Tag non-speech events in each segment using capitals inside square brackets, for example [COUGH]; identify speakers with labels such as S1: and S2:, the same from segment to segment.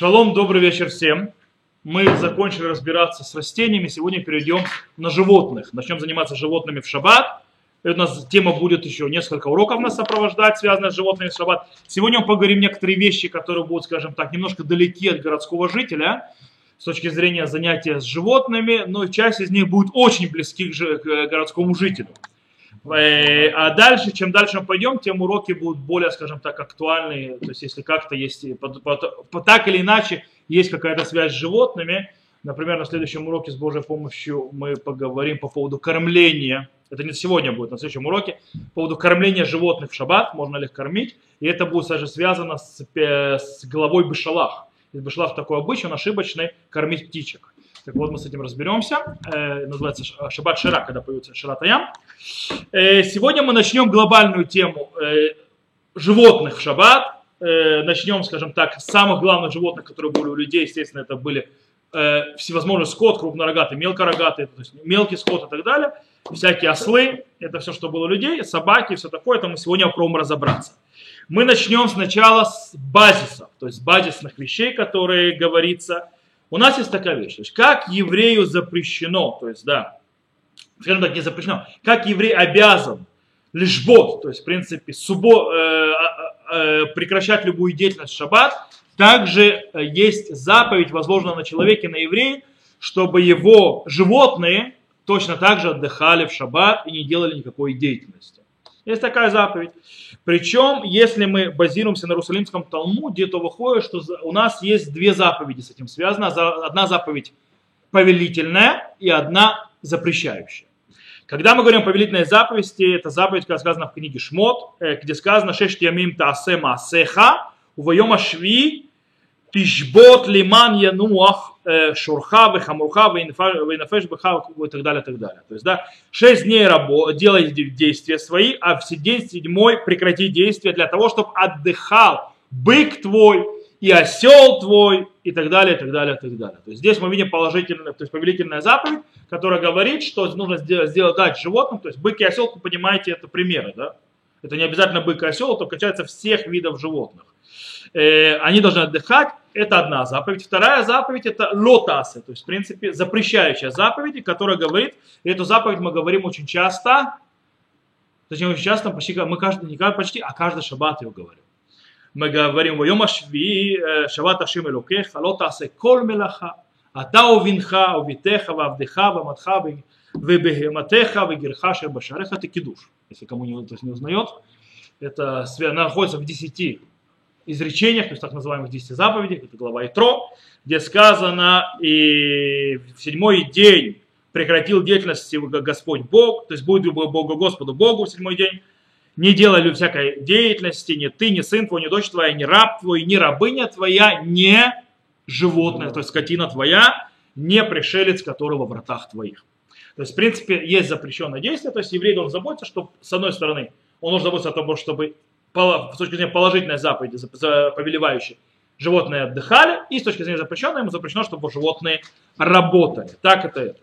S1: Шалом, добрый вечер всем. Мы закончили разбираться с растениями, сегодня перейдем на животных. Начнем заниматься животными в шаббат. И у нас тема будет еще несколько уроков нас сопровождать, связанных с животными в шаббат. Сегодня мы поговорим некоторые вещи, которые будут, скажем так, немножко далеки от городского жителя с точки зрения занятия с животными, но часть из них будет очень близки к городскому жителю. Э, а дальше, чем дальше мы пойдем, тем уроки будут более, скажем так, актуальные. То есть, если как-то есть, так или иначе, есть какая-то связь с животными, например, на следующем уроке с Божьей помощью мы поговорим по поводу кормления. Это не сегодня будет, на следующем уроке. По поводу кормления животных в шаббат, можно ли их кормить. И это будет даже связано с, с главой Бешалах. Бешалах такой обычай, он ошибочный, кормить птичек. Так вот, мы с этим разберемся. Э, называется Шаббат Шира, когда появится Шират Аям. Э, сегодня мы начнем глобальную тему э, животных в Шаббат. Начнем, скажем так, с самых главных животных, которые были у людей. Естественно, это были всевозможный скот, крупнорогатый, мелкорогатый, то есть мелкий скот и так далее. Всякие ослы, это все, что было у людей, собаки, все такое. Это мы сегодня попробуем разобраться. Мы начнем сначала с базисов, то есть базисных вещей, которые говорится – у нас есть такая вещь, то есть как еврею запрещено, то есть, да, скажем так, не запрещено, как еврей обязан лишь бот, то есть, в принципе, субо, э, э, э, прекращать любую деятельность в шаббат, также э, есть заповедь, возложенная на человеке, на евреи, чтобы его животные точно так же отдыхали в шаббат и не делали никакой деятельности. Есть такая заповедь. Причем, если мы базируемся на Иерусалимском Талмуде, то выходит, что у нас есть две заповеди с этим связаны. Одна заповедь повелительная и одна запрещающая. Когда мы говорим о повелительной заповеди, это заповедь, как сказано в книге Шмот, э, где сказано «Шешт ямим таасе маасеха, увайома шви тишбот лиман януах шурха, вехамурха, вейнафеш беха и так далее, так далее. То есть, да, шесть дней рабо, делай действия свои, а в день седьмой прекрати действия для того, чтобы отдыхал бык твой и осел твой и так далее, так далее, так далее. То есть здесь мы видим положительную, то есть повелительная заповедь, которая говорит, что нужно сделать, сделать дать животным, то есть бык и осел, понимаете, это примеры, да? Это не обязательно бык и осел, это касается всех видов животных. Э, они должны отдыхать, это одна заповедь. Вторая заповедь это лотасы, то есть в принципе запрещающая заповедь, которая говорит, и эту заповедь мы говорим очень часто, точнее очень часто, почти, мы каждый, не каждый, почти, а каждый шаббат ее говорим. Мы говорим, в השביעי שבת השם אלוקיך לא תעשה כל מלאכה אתה ובנך וביתך ועבדך ומתך ובהמתך וגרך אשר בשעריך это кидуш. Если кому не, не узнает, это находится в десяти изречениях, то есть так называемых 10 заповедей, это глава Итро, где сказано, и в седьмой день прекратил деятельность Господь Бог, то есть будет Богу Господу Богу в седьмой день, не делали всякой деятельности, ни ты, ни сын твой, ни дочь твоя, ни раб твой, ни рабыня твоя, не животное, то есть скотина твоя, не пришелец, которого в вратах твоих. То есть, в принципе, есть запрещенное действие, то есть еврей должен заботиться, что, с одной стороны, он должен заботиться о том, чтобы с точки зрения положительной заповеди, повелевающей, животные отдыхали, и с точки зрения запрещенной, ему запрещено, чтобы животные работали. Так это это.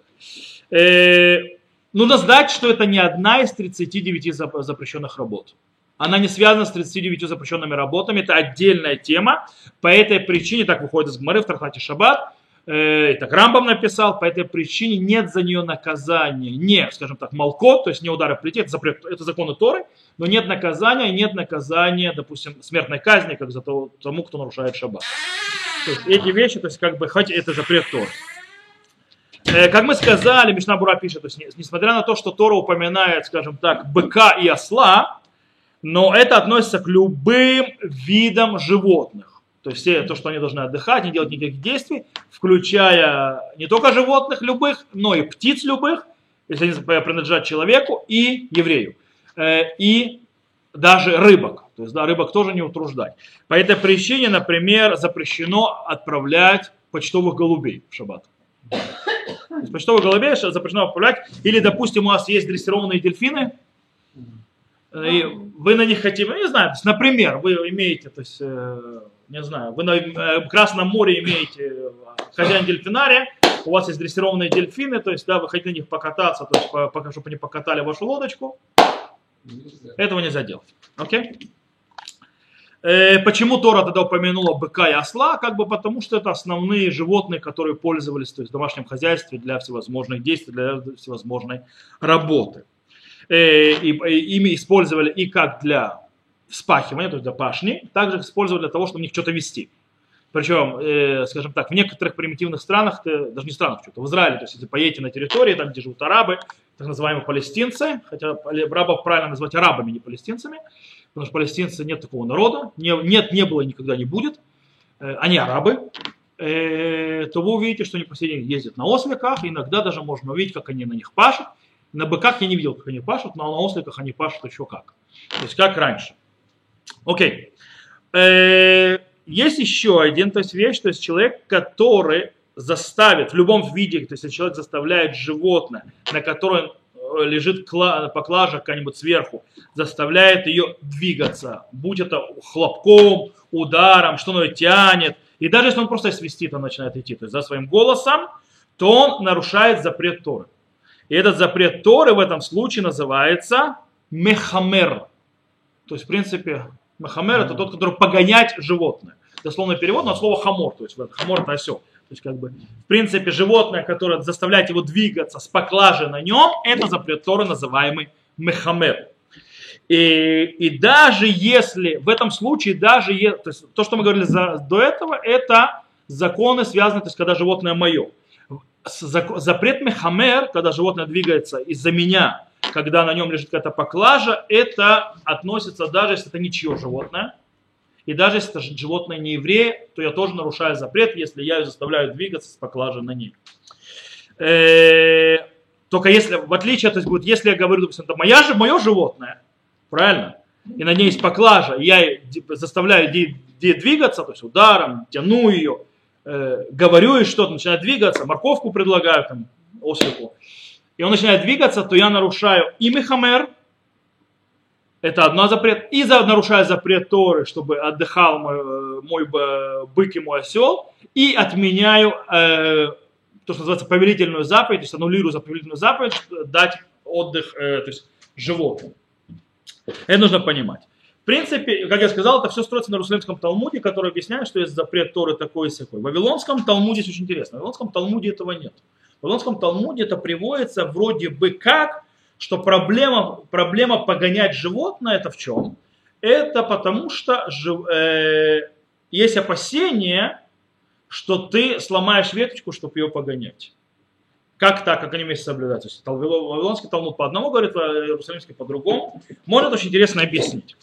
S1: Э, нужно знать, что это не одна из 39 запрещенных работ. Она не связана с 39 запрещенными работами, это отдельная тема. По этой причине, так выходит из Гмары в Трахате Шаббат, э, так Рамбам написал, по этой причине нет за нее наказания, не, скажем так, молкот, то есть не удары плети, это, запрет, это законы Торы, но нет наказания, нет наказания, допустим, смертной казни, как за того, тому, кто нарушает шаббат. То есть эти вещи, то есть как бы, хоть это запрет Торы. Э, как мы сказали, Мишна Бура пишет, то есть несмотря на то, что Тора упоминает, скажем так, быка и осла, но это относится к любым видам животных. То есть все, то, что они должны отдыхать, не делать никаких действий, включая не только животных любых, но и птиц любых, если они принадлежат человеку и еврею. Э, и даже рыбок. То есть, да, рыбок тоже не утруждать. По этой причине, например, запрещено отправлять почтовых голубей в шаббат. То почтовых голубей запрещено отправлять. Или, допустим, у вас есть дрессированные дельфины, и вы на них хотите, ну, не знаю, есть, например, вы имеете, то есть, э, не знаю, вы на э, Красном море имеете хозяин дельфинария, у вас есть дрессированные дельфины, то есть, да, вы хотите на них покататься, то есть, пока, чтобы они покатали вашу лодочку, этого нельзя делать. Окей? Э, почему Тора тогда упомянула быка и осла? Как бы потому, что это основные животные, которые пользовались то есть, в домашнем хозяйстве для всевозможных действий, для всевозможной работы. Э, и, и ими использовали и как для вспахивания, то есть для пашни, также использовали для того, чтобы в них что-то вести. Причем, э, скажем так, в некоторых примитивных странах, даже не странах, что-то в Израиле, то есть если поедете на территории, там, где живут арабы, так называемые палестинцы, хотя арабов правильно назвать арабами, не палестинцами, потому что палестинцы нет такого народа, не, нет, не было и никогда не будет, э, они арабы, э, то вы увидите, что они по ездят на осликах, иногда даже можно увидеть, как они на них пашут. На быках я не видел, как они пашут, но на осликах они пашут еще как. То есть как раньше. Окей. Э, есть еще один то есть вещь, то есть человек, который заставит в любом виде, то есть человек заставляет животное, на котором э, лежит поклажа какая-нибудь сверху, заставляет ее двигаться, будь это хлопком, ударом, что оно тянет, и даже если он просто свистит, он начинает идти, то есть за своим голосом, то он нарушает запрет Торы. И этот запрет Торы в этом случае называется מחמר. То есть, в принципе, מחמר это тот, который погонять животное. Дословный перевод, но слово хамор, то есть хамор это осел. То есть, как бы, в принципе, животное, которое заставляет его двигаться с поклажей на нем, это запрет Торы, называемый מחמר. И, и даже если, в этом случае, даже то, есть, то, что мы говорили за, до этого, это законы, связанные, то есть, когда животное мое. Запрет мехамер, когда животное двигается из-за меня, когда на нем лежит какая-то поклажа, это относится даже если это ничье животное. И даже если это животное не еврея, то я тоже нарушаю запрет, если я ее заставляю двигаться с поклажей на ней. Э, только если, в отличие, то есть будет, если я говорю, допустим, это моя, мое животное, правильно, и на ней есть поклажа, и я заставляю двигаться, то есть ударом, тяну ее, э, говорю ей что-то, начинает двигаться, морковку предлагаю там, ослику, и он начинает двигаться, то я нарушаю и Мехамер, это одно запрет, и за, нарушаю запрет Торы, чтобы отдыхал мой, э, мой бык и мой осел, и отменяю э, то, что называется повелительную заповедь, то есть аннулирую за повелительную заповедь, дать отдых э, то есть животным. Это нужно понимать. Принципе, как я сказал, это все строится на Иерусалимском Талмуде, который объясняет, что есть запрет Торы такой и сякой. В Вавилонском Талмуде есть очень интересно. В Вавилонском Талмуде этого нет. В Вавилонском Талмуде это приводится вроде бы как, что проблема, проблема погонять животное это в чем? Это потому что э, есть опасение, что ты сломаешь веточку, чтобы ее погонять. Как так, как они вместе соблюдают? То есть Вавилонский Талмуд по одному говорит, а Иерусалимский по другому. Может очень интересно объяснить,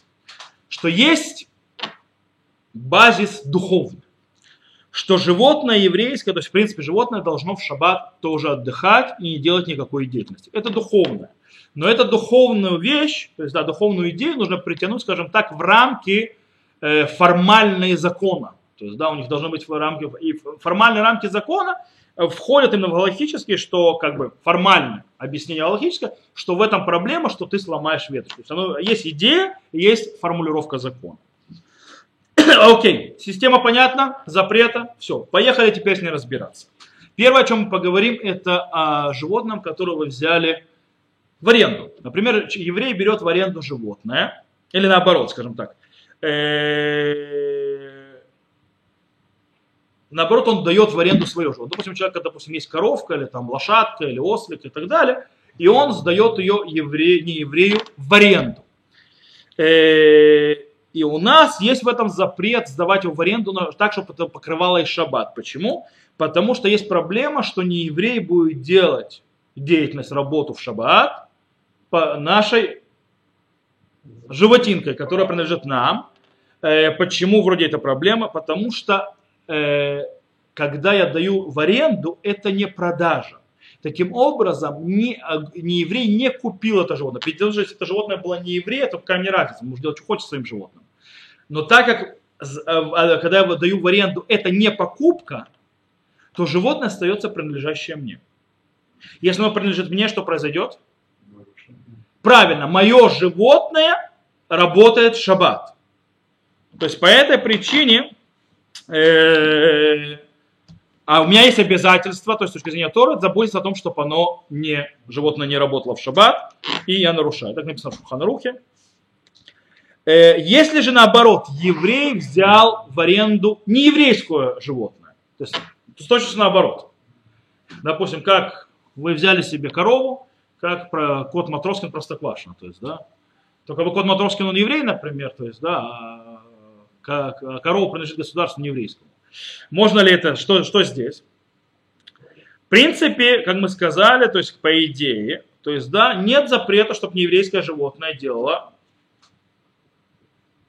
S1: что есть базис духовный что животное еврейское, то есть в принципе животное должно в шаббат тоже отдыхать и не делать никакой деятельности. Это духовное. Но эту духовную вещь, то есть да, духовную идею нужно притянуть, скажем так, в рамки э, формальные закона. То есть да, у них должны быть в рамки, и формальные рамки закона э, входят именно в галактические, что как бы формальное объяснение галактическое, что в этом проблема, что ты сломаешь веточку. То есть оно, есть идея, есть формулировка закона. [CLEARS THROAT] Окей, система понятна, запрета, все. Поехали теперь с ней разбираться. Первое, о чем мы поговорим, это о животном, которого взяли в аренду. Например, еврей берет в аренду животное, или наоборот, скажем так. Наоборот, он дает в аренду свое животное. Допустим, у человека, допустим, есть коровка, или там лошадка, или ослик и так далее, и он сдает ее евре... не еврею в аренду. Э, и у нас есть в этом запрет сдавать его в аренду так, чтобы это покрывало и шаббат. Почему? Потому что есть проблема, что не еврей будет делать деятельность, работу в шаббат по нашей животинкой, которая принадлежит нам. Э, почему вроде это проблема? Потому что когда я даю в аренду, это не продажа. Таким образом, не, не еврей не купил это животное. Ведь даже если это животное было не еврей, то какая мне разница, может делать, что хочет своим животным. Но так как, э, когда я даю в аренду, это не покупка, то животное остается принадлежащее мне. Если оно принадлежит мне, что произойдет? Правильно, мое животное работает в шаббат. То есть по этой причине, э, а у меня есть обязательство, то есть с точки зрения Торы, заботиться о том, чтобы оно не, животное не работало в шаббат, и я нарушаю. Так написано в Шуханрухе. Э, если же наоборот, еврей взял в аренду нееврейское животное, то есть то точно наоборот. Допустим, как вы взяли себе корову, как про кот Матроскин Простоквашино, то есть, да, только бы кот Матроскин он еврей, например, то есть, да, а корова принадлежит государству нееврейскому. Можно ли это, что, что здесь? В принципе, как мы сказали, то есть по идее, то есть, да, нет запрета, чтобы нееврейское животное делало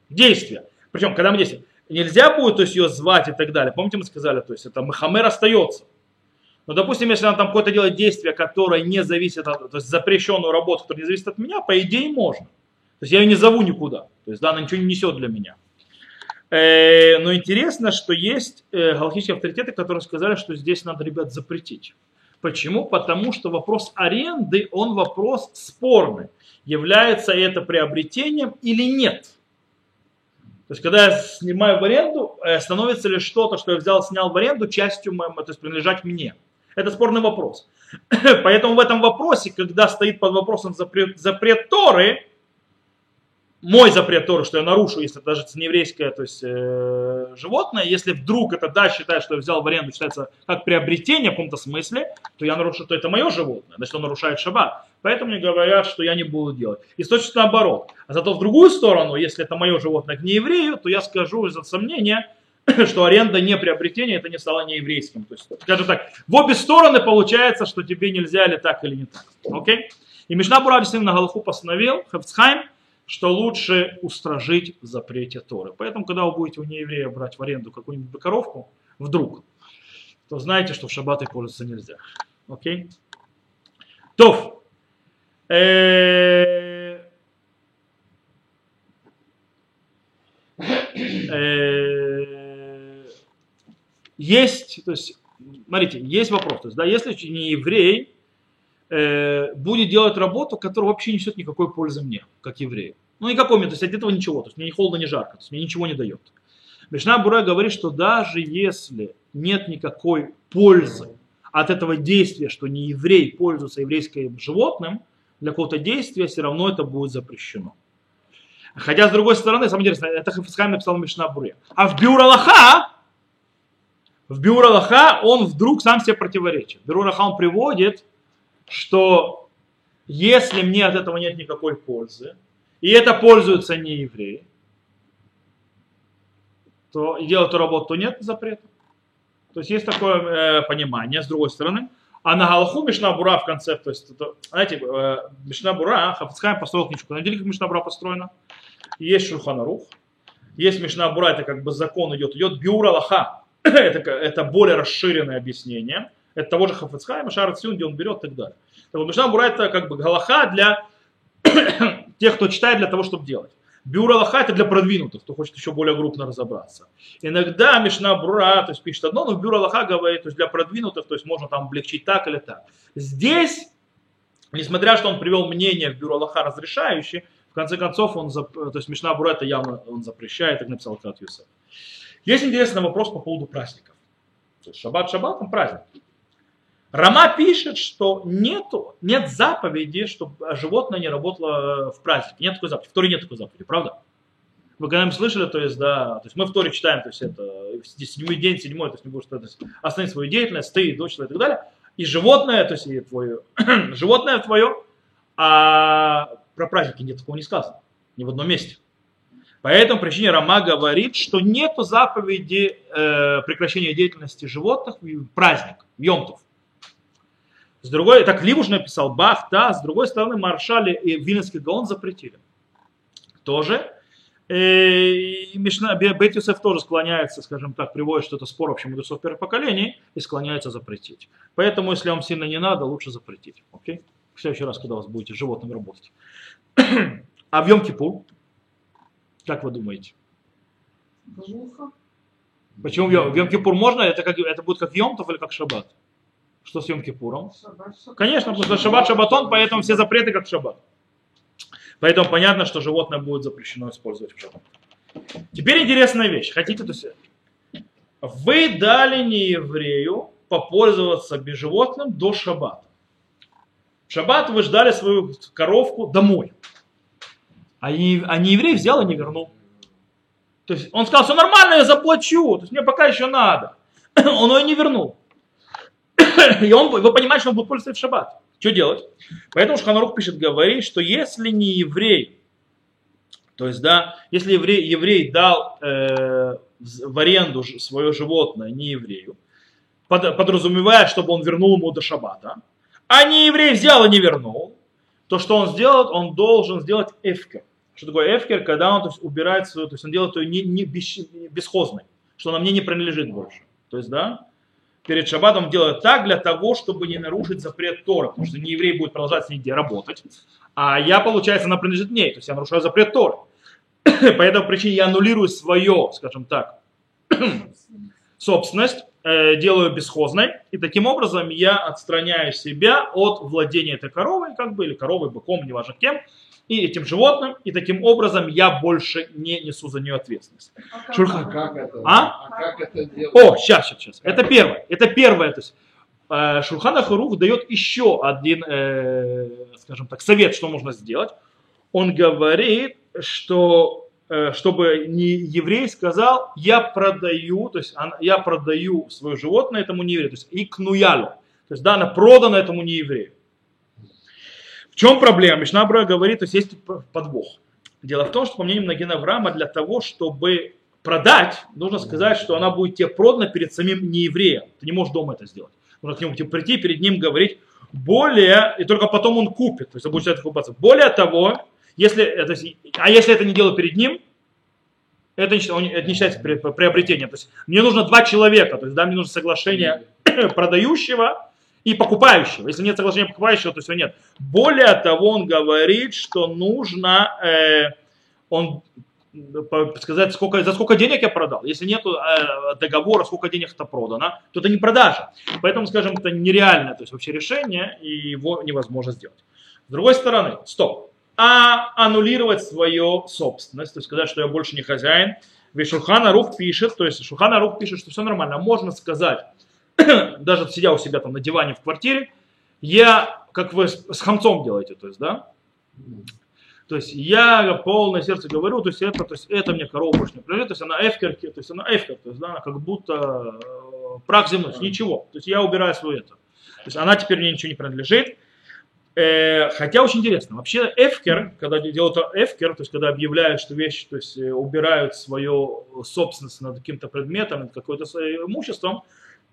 S1: действие. Причем, когда мы действуем, нельзя будет то есть, ее звать и так далее. Помните, мы сказали, то есть это Махамер остается. Но, допустим, если она там какое-то делает действие, которое не зависит от, то есть запрещенную работу, которая не зависит от меня, по идее можно. То есть я ее не зову никуда. То есть да, она ничего не несет для меня. Э, но интересно, что есть э, галактические авторитеты, которые сказали, что здесь надо, ребят, запретить. Почему? Потому что вопрос аренды, он вопрос спорный. Является это приобретением или нет. То есть, когда я снимаю в аренду, э, становится ли что-то, что я взял, снял в аренду, частью, моему, то есть принадлежать мне. Это спорный вопрос. [CLEARS THROAT] Поэтому в этом вопросе, когда стоит под вопросом запрет, запрет Торы, мой запрет Торы, что я нарушу, если даже это нееврейское то есть, э, животное, если вдруг это да, считает, что я взял в аренду, считается как приобретение в каком-то смысле, то я нарушу, то это мое животное, значит он нарушает шаббат. Поэтому мне говорят, что я не буду делать. И точно наоборот. А зато в другую сторону, если это мое животное к нееврею, то я скажу из-за сомнения, [COUGHS] что аренда не приобретение, это не стало нееврейским. То есть, скажем так, в обе стороны получается, что тебе нельзя или так, или не так. Окей? И Мишна Бура на Галаху постановил, Хевцхайм, что лучше устражить в запрете Торы. Поэтому, когда вы будете у нееврея брать в аренду какую-нибудь коровку, вдруг, то знаете, что в шаббаты пользоваться нельзя. Окей? То. Э, э, есть, то есть, смотрите, есть вопрос. То есть, да, если не еврей, э, будет делать работу, которая вообще не несет никакой пользы мне, как еврею. Ну никакой мне, то есть от этого ничего, то есть мне ни холодно, ни жарко, то есть мне ничего не дает. Мишна Бура говорит, что даже если нет никакой пользы от этого действия, что не еврей пользуется еврейским животным, для какого-то действия все равно это будет запрещено. Хотя, с другой стороны, самое интересное, это Хафицхайм написал Мишна Буре. А в Бюралаха, в Бюралаха он вдруг сам себе противоречит. Бюралаха он приводит, что если мне от этого нет никакой пользы, и это пользуются не евреи, то делать эту работу, то нет запрета. То есть есть такое э, понимание, с другой стороны. А на Галаху Мишнабура в конце, то есть, это, знаете, э, Мишнабура, Хафицхайм построил книжку, на деле как Мишнабура построена. Есть Шурханарух, есть Мишнабура, это как бы закон идет, идет Биура Лаха, [CLEARS THROAT] это, это более расширенное объяснение. Это того же Хафицхайма, Шар Цюн, где он берет и так далее. Так вот, Мишна Бура это как бы галаха для [COUGHS] тех, кто читает, для того, чтобы делать. Бюро Аллаха это для продвинутых, кто хочет еще более крупно разобраться. Иногда Мишна Бура, то есть пишет одно, но Бюро Аллаха говорит, то есть для продвинутых, то есть можно там облегчить так или так. Здесь, несмотря что он привел мнение в Бюро Аллаха разрешающее, в конце концов он, то есть Мишна Бура это явно он запрещает, так написал Кат Юсеф. Есть интересный вопрос по поводу праздников. То есть шаббат шаббатом праздник. Рама пишет, что нету, нет заповеди, чтобы животное не работало в праздник. Нет такой заповеди. В Торе нет такой заповеди, правда? Вы когда-нибудь слышали, то есть, да, то есть мы в Торе читаем, то есть это седьмой день, седьмой, то есть не будешь то есть, остановить свою деятельность, ты, дочь и так далее. И животное, то есть и твое, [CLEARS THROAT] животное твое, а про праздники нет такого не сказано, ни в одном месте. По этому причине Рама говорит, что нет заповеди э, прекращения деятельности животных в праздник, в Йомтов. С другой, так Либуш написал Бах, да, с другой стороны Маршали и Вильнинский Гаон запретили. Тоже. Э, и Мишна, Бет Юсеф тоже склоняется, скажем так, приводит что-то спор общем мудрецов первых поколений и склоняется запретить. Поэтому, если вам сильно не надо, лучше запретить. Окей? В следующий раз, когда у вас будете животным работать. а в Йом-Кипур? Как вы думаете? Почему в Йом-Кипур можно? Это, как, это будет как Йомтов или как Шаббат? Что с Йом-Кипуром? Конечно, потому что шаббат шаббатон, поэтому все запреты как шаббат. Поэтому понятно, что животное будет запрещено использовать в шаббат. Теперь интересная вещь. Хотите, то есть вы дали нееврею попользоваться без животным до шаббата. В шаббат вы ждали свою коровку домой. А, е- а не еврей взял и не вернул. То есть он сказал, все нормально, я заплачу, то есть мне пока еще надо. [CLEARS THROAT] Он ее не вернул. [COUGHS] И он, вы понимаете, что он будет пользоваться в шаббат. Что делать? Поэтому Шханарух пишет, говорит, что если не еврей, то есть, да, если еврей, еврей дал э, в аренду свое животное не еврею, под- подразумевая, чтобы он вернул ему до шаббата, а не еврей взял и не вернул, то что он сделает? Он должен сделать эфкер. Что такое эфкер? Когда он то есть, убирает свою, то есть он делает ее не, не бесхозной, что она мне не принадлежит больше. То есть, да, перед шаббатом делает так для того, чтобы не нарушить запрет Тора, потому что не еврей будет продолжать нигде работать, а я, получается, она принадлежит мне, то есть я нарушаю запрет Торы. [COUGHS] По этой причине я аннулирую свое, скажем так, [COUGHS] собственность, э, делаю бесхозной, и таким образом я отстраняю себя от владения этой коровой, как бы, или коровой, быком, неважно кем, и этим животным, и таким образом я больше не несу за нее ответственность.
S2: А как
S1: Шульхан.
S2: это?
S3: Как это?
S1: А?
S3: как это делать?
S1: О, сейчас, сейчас, сейчас. Это первое. Это первое. То есть, э, Шульхан Ахарух дает еще один, э, скажем так, совет, что можно сделать. Он говорит, что э, чтобы не еврей сказал, я продаю, то есть я продаю свое животное этому нееврею, то есть и кнуялю. То есть, да, она продана этому нееврею. В чем проблема? Мишнабра говорит, то есть есть подвох. Дело в том, что по мнению Нагина Авраама, для того, чтобы продать, нужно сказать, что она будет тебе продана перед самим неевреем. Ты не можешь дома это сделать. Нужно к нему типа, прийти, перед ним говорить. Более, и только потом он купит, то есть он будет считать покупаться. Более того, если это, а если это не дело перед ним, это не, он- это не считается при- приобретением. То есть мне нужно два человека, то есть да, мне нужно соглашение [COUGHS] продающего и покупающего. Если нет соглашения покупающего, то все нет. Более того, он говорит, что нужно э, он по- сказать, сколько, за сколько денег я продал. Если нет договора, сколько денег это продано, то это не продажа. Поэтому, скажем, это нереальное то есть вообще решение, и его невозможно сделать. С другой стороны, стоп. А аннулировать свою собственность, то есть сказать, что я больше не хозяин. Ведь Шурхана Рух пишет, то есть Шурхана Рух пишет, что все нормально. Можно сказать, [CLEARS THROAT] даже сидя у себя там на диване в квартире, я, как вы с хамцом делаете, то есть, да, то есть я полное сердце говорю, то есть это, то есть это мне корова больше не принадлежит, то есть она эфкерки, то есть она эфкер, то есть да, она как будто э, прах земной, то есть ничего. То есть я убираю свое это. То есть она теперь мне ничего не принадлежит. Э, хотя очень интересно. Вообще эфкер, когда делают эфкер, то есть когда объявляют, что вещи, то есть э, убирают свою собственность над каким-то предметом, над какое-то имуществом,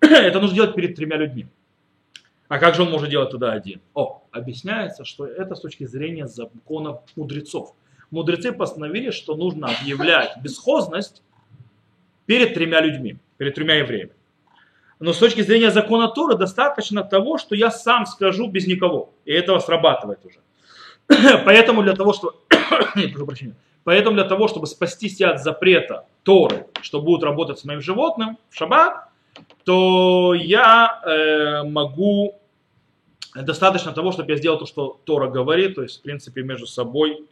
S1: [CLEARS THROAT] это нужно делать перед тремя людьми. А как же он может делать туда один? О, объясняется, что это с точки зрения законов мудрецов. Мудрецы постановили, что нужно объявлять бесхозность перед тремя людьми, перед тремя евреями. Но с точки зрения закона Торы достаточно того, что я сам скажу без никого. И этого срабатывает уже. [CLEARS THROAT] Поэтому для того, чтобы... [CLEARS THROAT] Прошу прощения. Поэтому для того, чтобы спасти себя от запрета Торы, что будут работать с моим животным в шаббат, то я э, могу достаточно того, чтобы я сделал то, что Тора говорит, то есть, в принципе, между собой.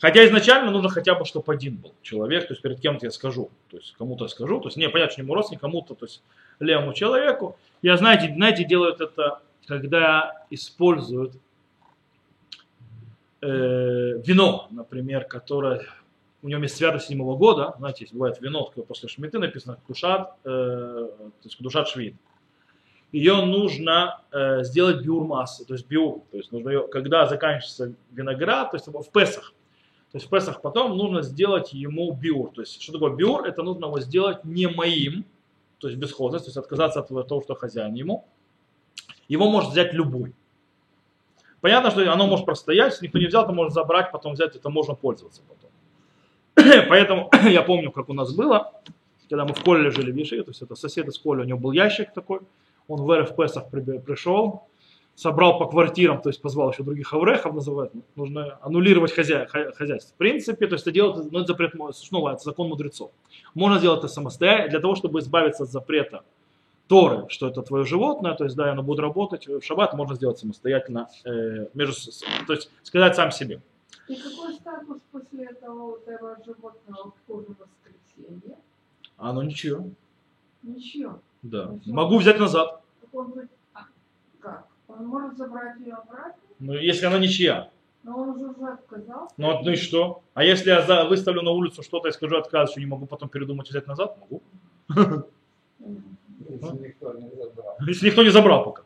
S1: Хотя изначально нужно хотя бы, чтобы один был человек, то есть перед кем-то я скажу, то есть кому-то я скажу, то есть не понятно, что ему родственник, кому-то, то есть левому человеку. Я, знаете, знаете, делают это, когда используют э, вино, например, которое у него есть святость седьмого года, знаете, есть, бывает вино, после шмиты написано кушат, э, то есть душат швид. Ее нужно э, сделать биур то есть биур, то есть нужно ее, когда заканчивается виноград, то есть в Песах, то есть в Песах потом нужно сделать ему биур. То есть что такое биур? Это нужно его сделать не моим, то есть бесхозность, то есть отказаться от того, что хозяин ему. Его может взять любой. Понятно, что оно может простоять, если никто не взял, то можно забрать, потом взять, это можно пользоваться. [COUGHS] Поэтому [COUGHS] я помню, как у нас было, когда мы в Коле жили в Ешиве, то есть это сосед из Коля, у него был ящик такой, он в РФ Песах при- пришел, собрал по квартирам, то есть позвал еще других аврехов, называют, нужно аннулировать хозя... хо- хозяйство. В принципе, то есть это делать, ну, это запрет, снова, это закон мудрецов. Можно сделать это самостоятельно, для того, чтобы избавиться от запрета Торы, что это твое животное, то есть да, оно будет работать в шаббат, можно сделать самостоятельно, э, между, то есть сказать сам себе.
S2: И какой статус после этого вот этого животного в тоже воскресенье?
S1: А оно ничего.
S2: Ничего.
S1: Да.
S2: Ну, всё.
S1: Могу взять назад.
S2: Так он говорит, а, как? Он может забрать ее обратно?
S1: Но если она ничья.
S2: Но он же уже отказался.
S1: Ну, ну и что? А если я за, выставлю на улицу что-то и скажу отказ, что не могу потом передумать и взять назад? Могу.
S3: Если никто не забрал.
S1: Если никто не забрал пока.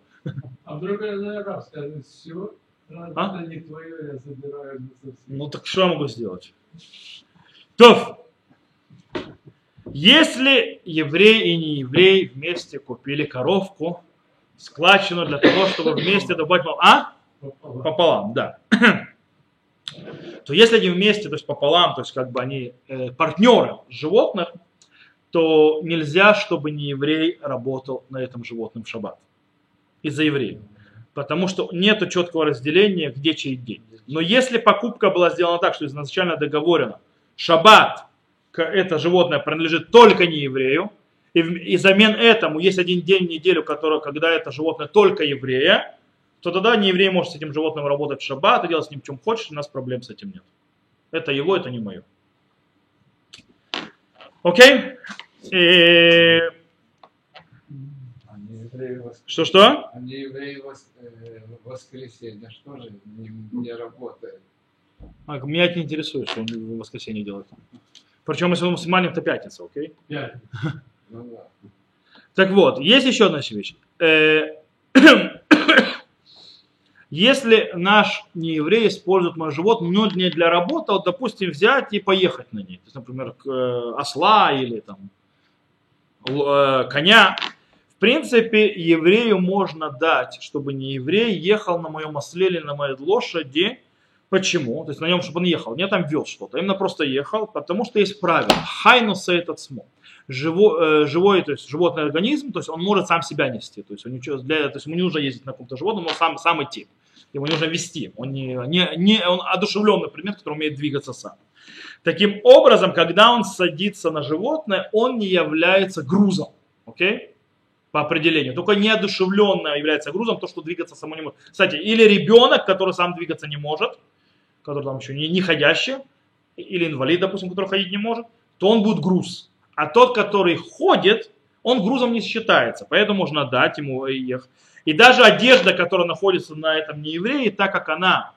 S4: А вдруг я раз скажет, все,
S1: А?
S4: не твое, я забираю.
S1: Ну так что я могу сделать? То, если еврей и не еврей вместе купили коровку, складчину для того, чтобы вместе добавить мол- А?
S4: Пополам.
S1: Пополам, да. [CLEARS THROAT] То если они вместе, то есть пополам, то есть как бы они э, партнеры животных, то нельзя, чтобы не еврей работал на этом животном в шаббат. Из-за евреев. Потому что нет четкого разделения, где чей день. Но если покупка была сделана так, что изначально договорено, шаббат, это животное принадлежит только не еврею, и, и замен этому есть один день в неделю, который, когда это животное только еврея, то тогда не еврей может с этим животным работать в шаббат и делать с ним чем хочешь, у нас проблем с этим нет. Это его, это не мое. Окей?
S3: Вос-
S1: Что-что?
S3: Они евреи вос- э, в воскресенье что же не, не работают?
S1: А, меня это не интересует, что он в воскресенье делает. Причем, если он мусульманин, то пятница, окей?
S4: Пять.
S3: Ну да. [LAUGHS]
S1: Так вот, есть еще одна вещь. Э, [COUGHS] Если наш нееврей использует мое животное, но не для работы, а вот, допустим, взять и поехать на ней, то есть, например, к, э, осла или там э, коня, принципе, еврею можно дать, чтобы не еврей ехал на моем осле или на моей лошади. Почему? То есть на нем, чтобы он ехал, не там вез что-то, именно просто ехал, потому что есть правило. Хайнуса этот смо. Живой, э, живой, то есть животный организм, то есть он может сам себя нести. То есть, он ничего, для, то есть ему не нужно ездить на каком-то животном, но сам, сам идти. Ему не нужно вести. Он, не, не, не, он одушевленный предмет, который умеет двигаться сам. Таким образом, когда он садится на животное, он не является грузом. Окей? По определению. Только неодушевленное является грузом, то, что двигаться само не может. Кстати, или ребенок, который сам двигаться не может, который там еще не, не ходящий, или инвалид, допустим, который ходить не может, то он будет груз. А тот, который ходит, он грузом не считается. Поэтому можно дать ему ехать. И даже одежда, которая находится на этом нееврее, так как она,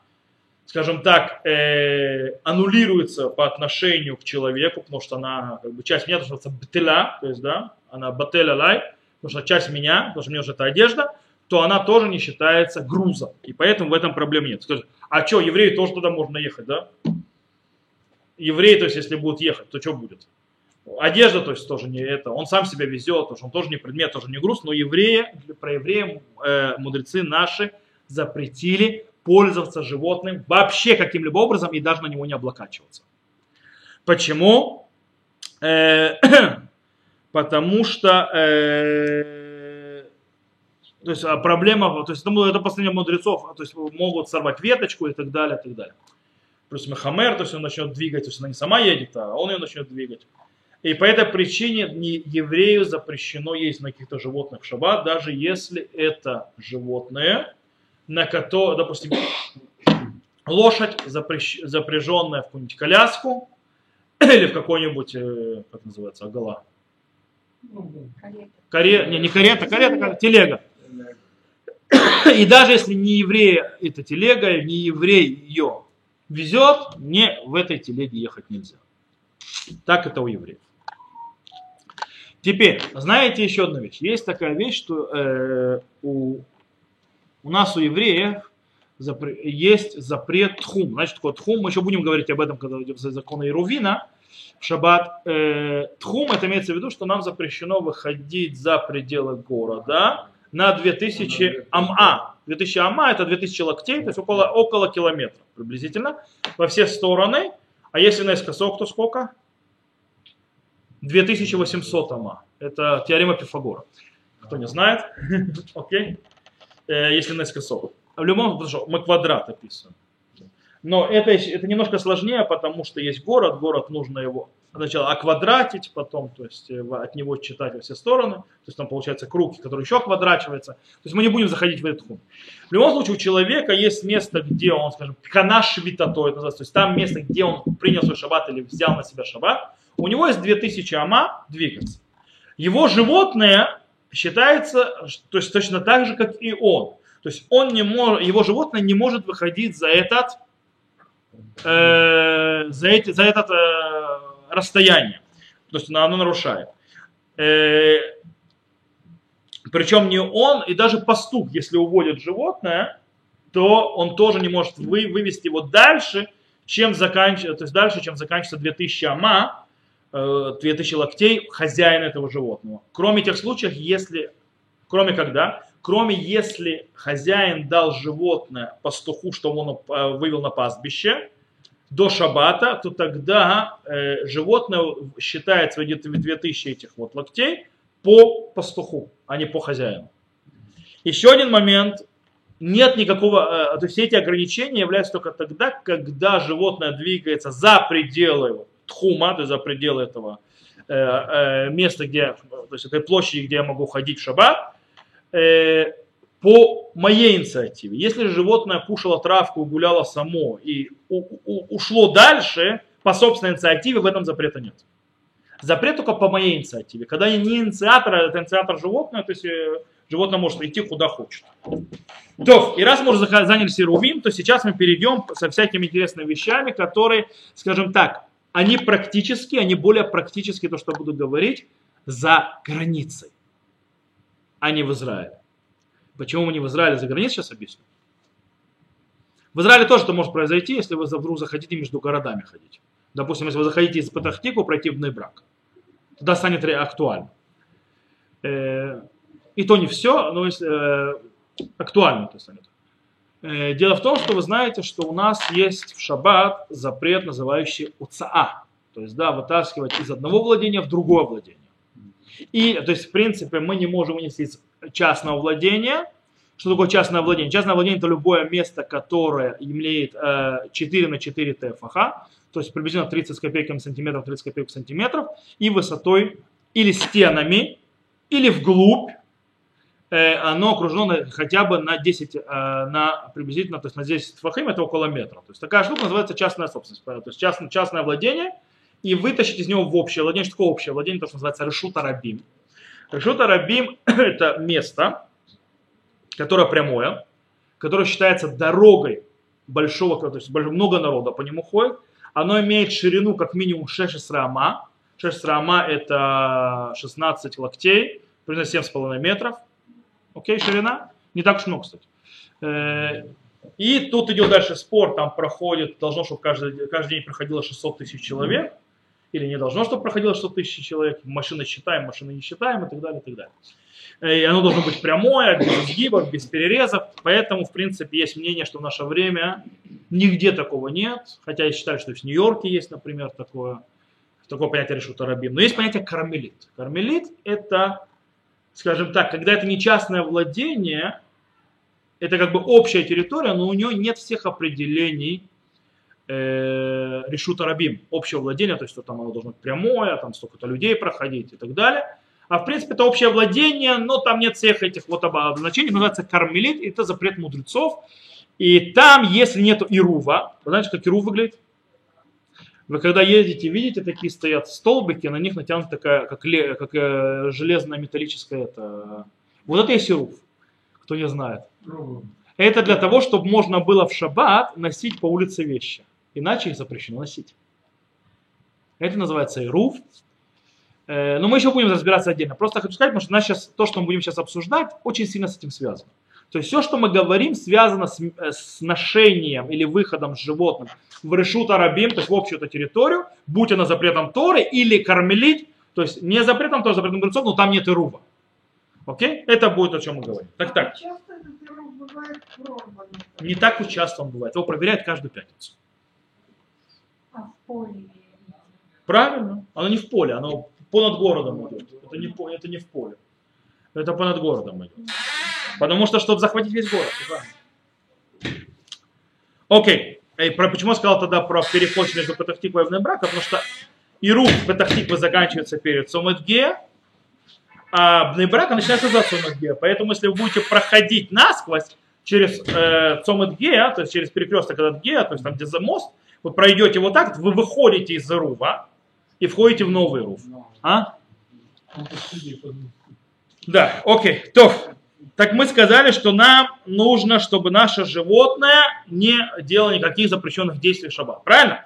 S1: скажем так, э, аннулируется по отношению к человеку, потому что она как бы часть меня, это бтеля, то есть, да, она бателя лай, потому что часть меня, потому что мне уже эта одежда, то она тоже не считается грузом. И поэтому в этом проблем нет. Скажешь, а что, евреи тоже туда можно ехать, да? Евреи, то есть, если будут ехать, то что будет? Одежда, то есть, тоже не это. Он сам себя везет, потому что он тоже не предмет, тоже не груз. Но евреи, про евреев э, мудрецы наши запретили пользоваться животным вообще каким-либо образом и даже на него не облокачиваться. Почему? Э, [CLEARS THROAT] потому что э, то есть, а проблема, то есть ну, это последнее мудрецов, то есть могут сорвать веточку и так далее, и так далее. Плюс Мехамер, то есть он начнет двигать, то есть она не сама едет, а он ее начнет двигать. И по этой причине не еврею запрещено есть на каких-то животных в шаббат, даже если это животное, на которое, допустим, [COUGHS] лошадь, запрещ, запряженная в какую-нибудь коляску, [COUGHS] или в какой-нибудь, э, как называется, агала.
S2: Карета.
S1: Каре, не, не карета, карета, карета, телега. [COUGHS] И даже если не еврей эта телега, не еврей ее везет, не в этой телеге ехать нельзя. Так это у евреев. Теперь, знаете еще одну вещь. Есть такая вещь, что э, у, у нас у евреев запре- есть запрет тхум. Значит, такое тхум, мы еще будем говорить об этом, когда идем за законы Ирувина, в шаббат. Э, тхум, это имеется в виду, что нам запрещено выходить за пределы города на 2000 ама. 2000 ама это 2000 локтей, то есть около, около километра приблизительно, во все стороны. А если наискосок, то сколько? 2800 ама. Это теорема Пифагора. Кто не знает, [LAUGHS] окей, Э, если наискосок. В любом случае, мы квадрат описываем. Но это, это немножко сложнее, потому что есть город, город нужно его сначала оквадратить, потом то есть, э, от него читать во все стороны, то есть там получается круг, который еще квадрачивается. То есть мы не будем заходить в этот хум. В любом случае у человека есть место, где он, скажем, канаш витато, то есть там место, где он принял свой шаббат или взял на себя шаббат, у него есть 2000 ама двигаться. Его животное считается, то есть точно так же, как и он. То есть он не может, его животное не может выходить за этот э, за, эти, за это э, расстояние. То есть оно нарушает. Э, причем не он, и даже пастух, если уводит животное, то он тоже не может вы, вывести его дальше, чем заканчивается, то есть дальше, чем заканчивается 2000 ама, э, 2000 локтей хозяина этого животного. Кроме тех случаев, если, кроме когда, кроме если хозяин дал животное пастуху, что он э, вывел на пастбище, до шабата, то тогда э, животное считает свои 2000 этих вот локтей по пастуху, а не по хозяину. Еще один момент. Нет никакого, э, то есть все эти ограничения являются только тогда, когда животное двигается за пределы тхума, то есть за пределы этого места, где, то есть этой площади, где я могу ходить в шаббат, э, по моей инициативе. Если животное кушало травку, гуляло само и у, у, ушло дальше, по собственной инициативе, в этом запрета нет. Запрет только по моей инициативе. Когда я не инициатор, а это инициатор животного, то есть э, животное может идти куда хочет. То, и раз мы уже занялись Ирувим, то сейчас мы перейдем со всякими интересными вещами, которые, скажем так, они практически, они более практически, то, что буду говорить, за границей, а не в Израиле. Почему мы не в Израиле за границей, сейчас объясню. В Израиле тоже это может произойти, если вы вдруг захотите между городами ходить. Допустим, если вы захотите из Патахтику пройти в Нейбрак. Тогда станет актуально. Э, и то не все, но если, э, актуально это станет. Э, дело в том, что вы знаете, что у нас есть в шаббат запрет, называющий уцаа. То есть, да, вытаскивать из одного владения в другое владение. И, то есть, в принципе, мы не можем вынести из частного владения. Что такое частное владение? Частное владение это любое место, которое имеет э, 4 на 4 ТФХ, то есть приблизительно 30 копейками сантиметров, 30 копеек сантиметров, и высотой или стенами, или вглубь, э, оно окружено хотя бы на 10, э, на приблизительно, то есть на 10 фахим, это около метра. То есть такая штука называется частная собственность, то есть частное, частное владение, и вытащить из него в общее владение. Что такое общее владение? То, что называется решута рабим. Решута рабим [CLEARS THROAT] – это место, которое прямое, которое считается дорогой большого, то есть много народа по нему ходит. Оно имеет ширину как минимум 6 рама. 6 рама – это 16 локтей, примерно 7,5 метров. Окей, ширина. Не так уж много, кстати. Э, и тут идет дальше спор, там проходит, должно, чтобы каждый, каждый день проходило 600 тысяч человек или не должно, чтобы проходило 100 тысяч человек, машины считаем, машины не считаем и так далее, и так далее. И оно должно быть прямое, без изгибов, без перерезов, поэтому, в принципе, есть мнение, что в наше время нигде такого нет, хотя я считаю, что в Нью-Йорке есть, например, такое, такое понятие решут арабим, но есть понятие кармелит. Кармелит это, скажем так, когда это не частное владение, это как бы общая территория, но у нее нет всех определений э, решута рабим, общего владения, то есть что там оно должно быть прямое, там столько-то людей проходить и так далее. А в принципе это общее владение, но там нет всех этих вот обозначений, называется кармелит, и это запрет мудрецов. И там, если нет ирува, вы знаете, как ирув выглядит? Вы когда едете, видите, такие стоят столбики, на них натянута такая, как, ле, как э, железная металлическая это. Вот это есть ирув, кто не знает. Это для того, чтобы можно было в шаббат носить по улице вещи. Иначе их запрещено носить. Это называется ирув. Э, но мы еще будем разбираться отдельно. Просто хочу сказать, потому что нас сейчас, то, что мы будем сейчас обсуждать, очень сильно с этим связано. То есть все, что мы говорим, связано с, э, с ношением или выходом с животным в решут арабим, то есть в общую эту территорию, будь она запретом Торы или кормилить, то есть не запретом Торы, запретом мудрецов, но там нет ирува. Окей? Это будет о чем мы говорим. Так, так. Не так часто он бывает. Его проверяют каждую пятницу.
S2: А.
S1: Правильно. Оно не в поле, оно понад городом идет. Это не, это не в поле. Это понад городом идет. Потому что, чтобы захватить весь город. Окей. Эй, про, почему я сказал тогда про переход между Петахтиквой и Внебрака? Потому что Ирук Петахтиква заканчивается перед Сомэтге, а Бнебрака начинается за Цомэтге. Поэтому, если вы будете проходить насквозь через э, Цомэтге, то есть через перекресток этот Ге, то есть там, где за мост, вот пройдете вот так, вы выходите из Рува и входите в новый Рув. А? Да, окей. То, так мы сказали, что нам нужно, чтобы наше животное не делало никаких запрещенных действий в шаббат. Правильно?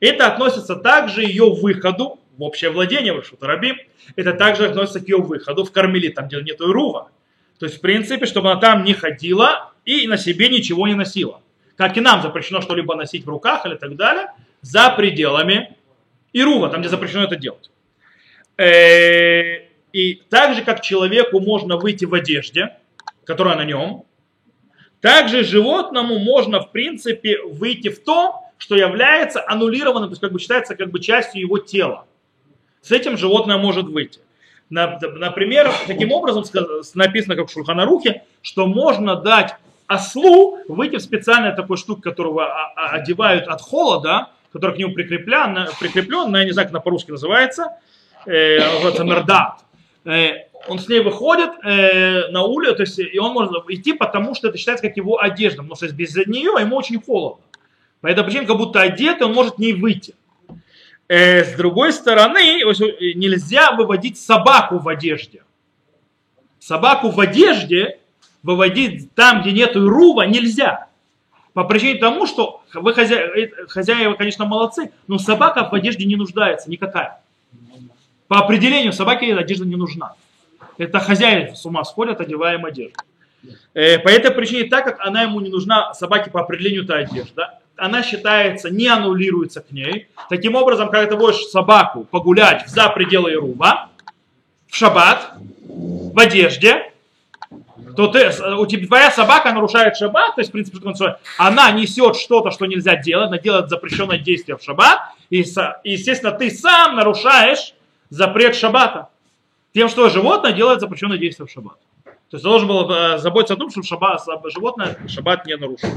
S1: Это относится также ее выходу в общее владение, в Рабим. Это также относится к ее выходу в Кармели, там, где нет Ирува. То есть, в принципе, чтобы она там не ходила и на себе ничего не носила. Как и нам запрещено что-либо носить в руках или так далее, за пределами Ирува, там, где запрещено это делать. Э, и так же, как человеку можно выйти в одежде, которая на нем, также животному можно, в принципе, выйти в то, что является аннулированным, то есть как бы считается как бы частью его тела. С этим животное может выйти. Например, таким образом написано, как в Шульханарухе, что можно дать ослу выйти в специальную такую штуку, которого одевают от холода, который к нему прикреплен, прикреплен, я не знаю, как она по-русски называется, э, называется мердат. Э, он с ней выходит э, на улицу, то есть и он может идти, потому что это считается как его одежда, потому что без нее ему очень холодно. По этой причине, как будто одетый, он может не выйти. С другой стороны, нельзя выводить собаку в одежде. Собаку в одежде выводить там, где нету рува, нельзя. По причине тому, что вы хозя... Э, хозяева, конечно, молодцы, но собака в одежде не нуждается никакая. По определению собаке одежда не нужна. Это хозяин с ума сходят, одеваем одежду. Э, по этой причине, так как она ему не нужна, собаке по определению эта одежда, она считается, не аннулируется к ней. Таким образом, когда ты водишь собаку погулять за пределы Ируба, в шаббат, в одежде, то ты, у тебя, твоя собака нарушает шаббат, то есть, в принципе, она несет что-то, что нельзя делать, она делает запрещенное действие в шаббат, и, естественно, ты сам нарушаешь запрет шаббата. Тем, что животное делает запрещенное действие в шаббат. То есть должен был э, заботиться о том, чтобы шаббат, животное шаббат не нарушил.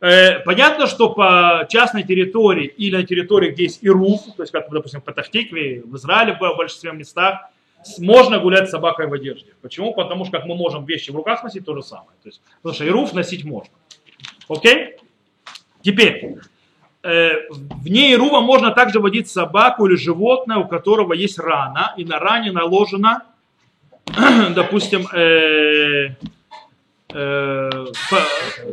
S1: Э, понятно, что по частной территории или на территории, где есть Ируф, то есть как, допустим, в Патахтикве, в Израиле в большинстве местах, можно гулять с собакой в одежде. Почему? Потому что как мы можем вещи в руках носить, то же самое. То есть, потому что Ируф носить можно. Окей? Теперь, э, вне Ирува можно также водить собаку или животное, у которого есть рана, и на ране наложена, [CLEARS THROAT] допустим, э, э,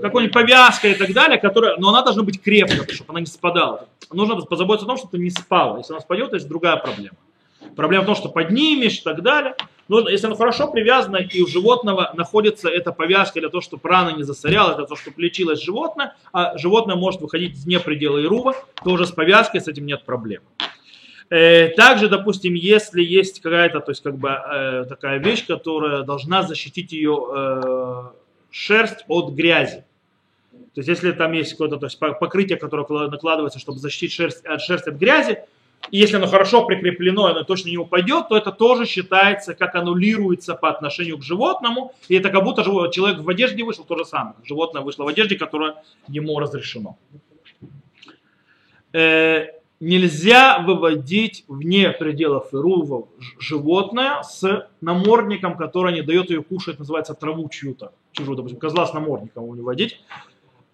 S1: какой-нибудь повязка и так далее, которая, но она должна быть крепкая, чтобы она не спадала. Нужно позаботиться о том, чтобы не спала. Если она спадет, то есть другая проблема. Проблема в том, что поднимешь и так далее. Но если она хорошо привязана и у животного находится эта повязка для того, чтобы рана не засорялась, для того, чтобы лечилось животное, а животное может выходить вне пределы Ирува, тоже с повязкой с этим нет проблем. Э, также, допустим, если есть какая-то, то есть как бы э, такая вещь, которая должна защитить ее э, шерсть от грязи. То есть если там есть какое-то то есть покрытие, которое накладывается, чтобы защитить шерсть, от шерсти от грязи, и если оно хорошо прикреплено, оно точно не упадет, то это тоже считается, как аннулируется по отношению к животному. И это как будто человек в одежде вышел, то же самое. Животное вышло в одежде, которая ему разрешено. Э, нельзя выводить вне пределов Ирува животное с намордником, который не дает ее кушать, называется траву чью-то. Чужую, допустим, козла с намордником выводить.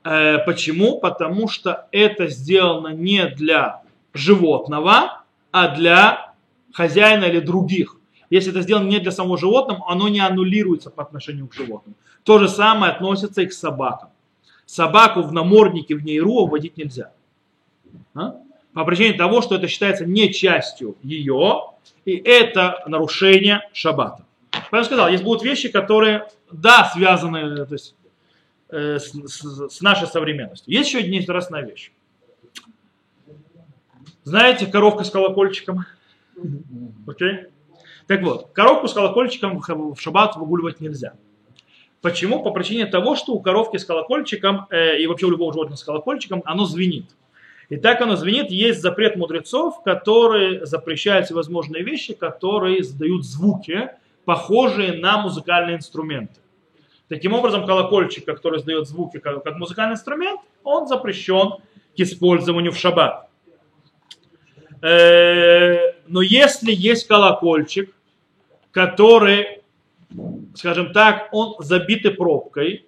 S1: Э, почему? Потому что это сделано не для животного, а для хозяина или других. Если это сделано не для самого животного, оно не аннулируется по отношению к животному. То же самое относится и к собакам. Собаку в наморднике в нейру вводить нельзя. А? По причине того, что это считается не частью ее, и это нарушение шаббата. Я сказал, есть будут вещи, которые, да, связаны то есть, э, с, с, с нашей современностью. Есть еще одна интересная вещь. Знаете, коровка с колокольчиком? Окей? Okay? Так вот, коровку с колокольчиком в шаббат выгуливать нельзя. Почему? По причине того, что у коровки с колокольчиком э, и вообще у любого животного с колокольчиком оно звенит. И так оно звенит, есть запрет мудрецов, которые запрещают всевозможные вещи, которые издают звуки, похожие на музыкальные инструменты. Таким образом, колокольчик, который издает звуки как, как музыкальный инструмент, он запрещен к использованию в шаббат. Э, но если есть колокольчик, который, скажем так, он забитый пробкой,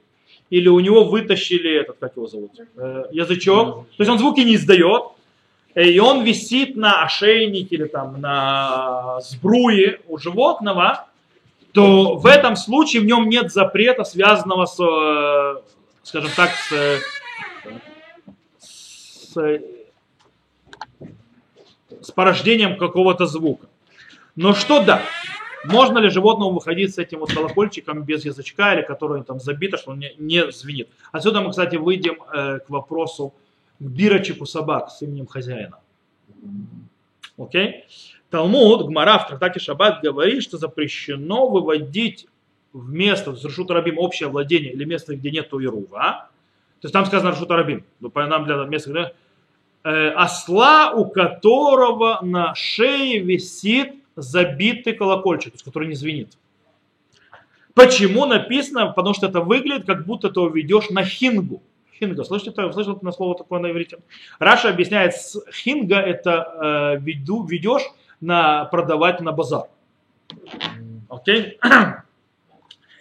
S1: или у него вытащили этот, как его зовут, э, язычок, то есть он звуки не издает, э, и он висит на ошейнике или там на сбруе у животного, то в этом случае в нем нет запрета, связанного с, скажем так, с, с, с порождением какого-то звука. Но что да? Можно ли животному выходить с этим вот колокольчиком без язычка или который там забито, что он не, не звенит? Отсюда мы, кстати, выйдем э, к вопросу к бирочику собак с именем хозяина. Окей? Талмуд, Гмара в трактате Шаббат говорит, что запрещено выводить в место, в Рашут Рабим общее владение или место, где нет Ирува. То есть там сказано Рашут Рабим, но по нам для места, где осла, у которого на шее висит забитый колокольчик, который не звенит. Почему написано? Потому что это выглядит, как будто ты ведешь на хингу. Хинга, слышите, слышал на слово такое на иврите? Раша объясняет, хинга это э, веду, ведешь на продавать на базар. Окей?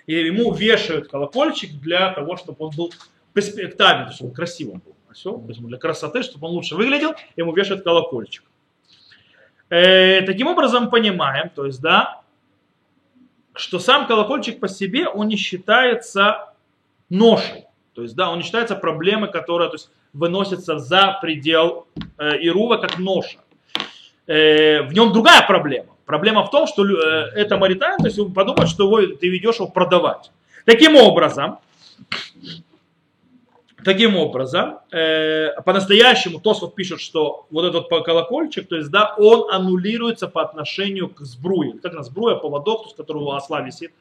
S1: И ему вешают колокольчик для того, чтобы он был перспектабельный, чтобы он красивым был. А все, для красоты, чтобы он лучше выглядел, ему вешают колокольчик. Э, таким образом понимаем, то есть, да, что сам колокольчик по себе, он не считается ношей. То есть, да, он не считается проблемой, которая то есть, выносится за предел э, Ирува как ноша. Э, в нем другая проблема. Проблема в том, что э, это маритайн, то есть он подумает, что его, ты ведешь его продавать. Таким образом, Таким образом, э, по-настоящему Тосфот пишет, что вот этот колокольчик, то есть, да, он аннулируется по отношению к сбруе. Как на сбруя, поводок, с которого осла висит,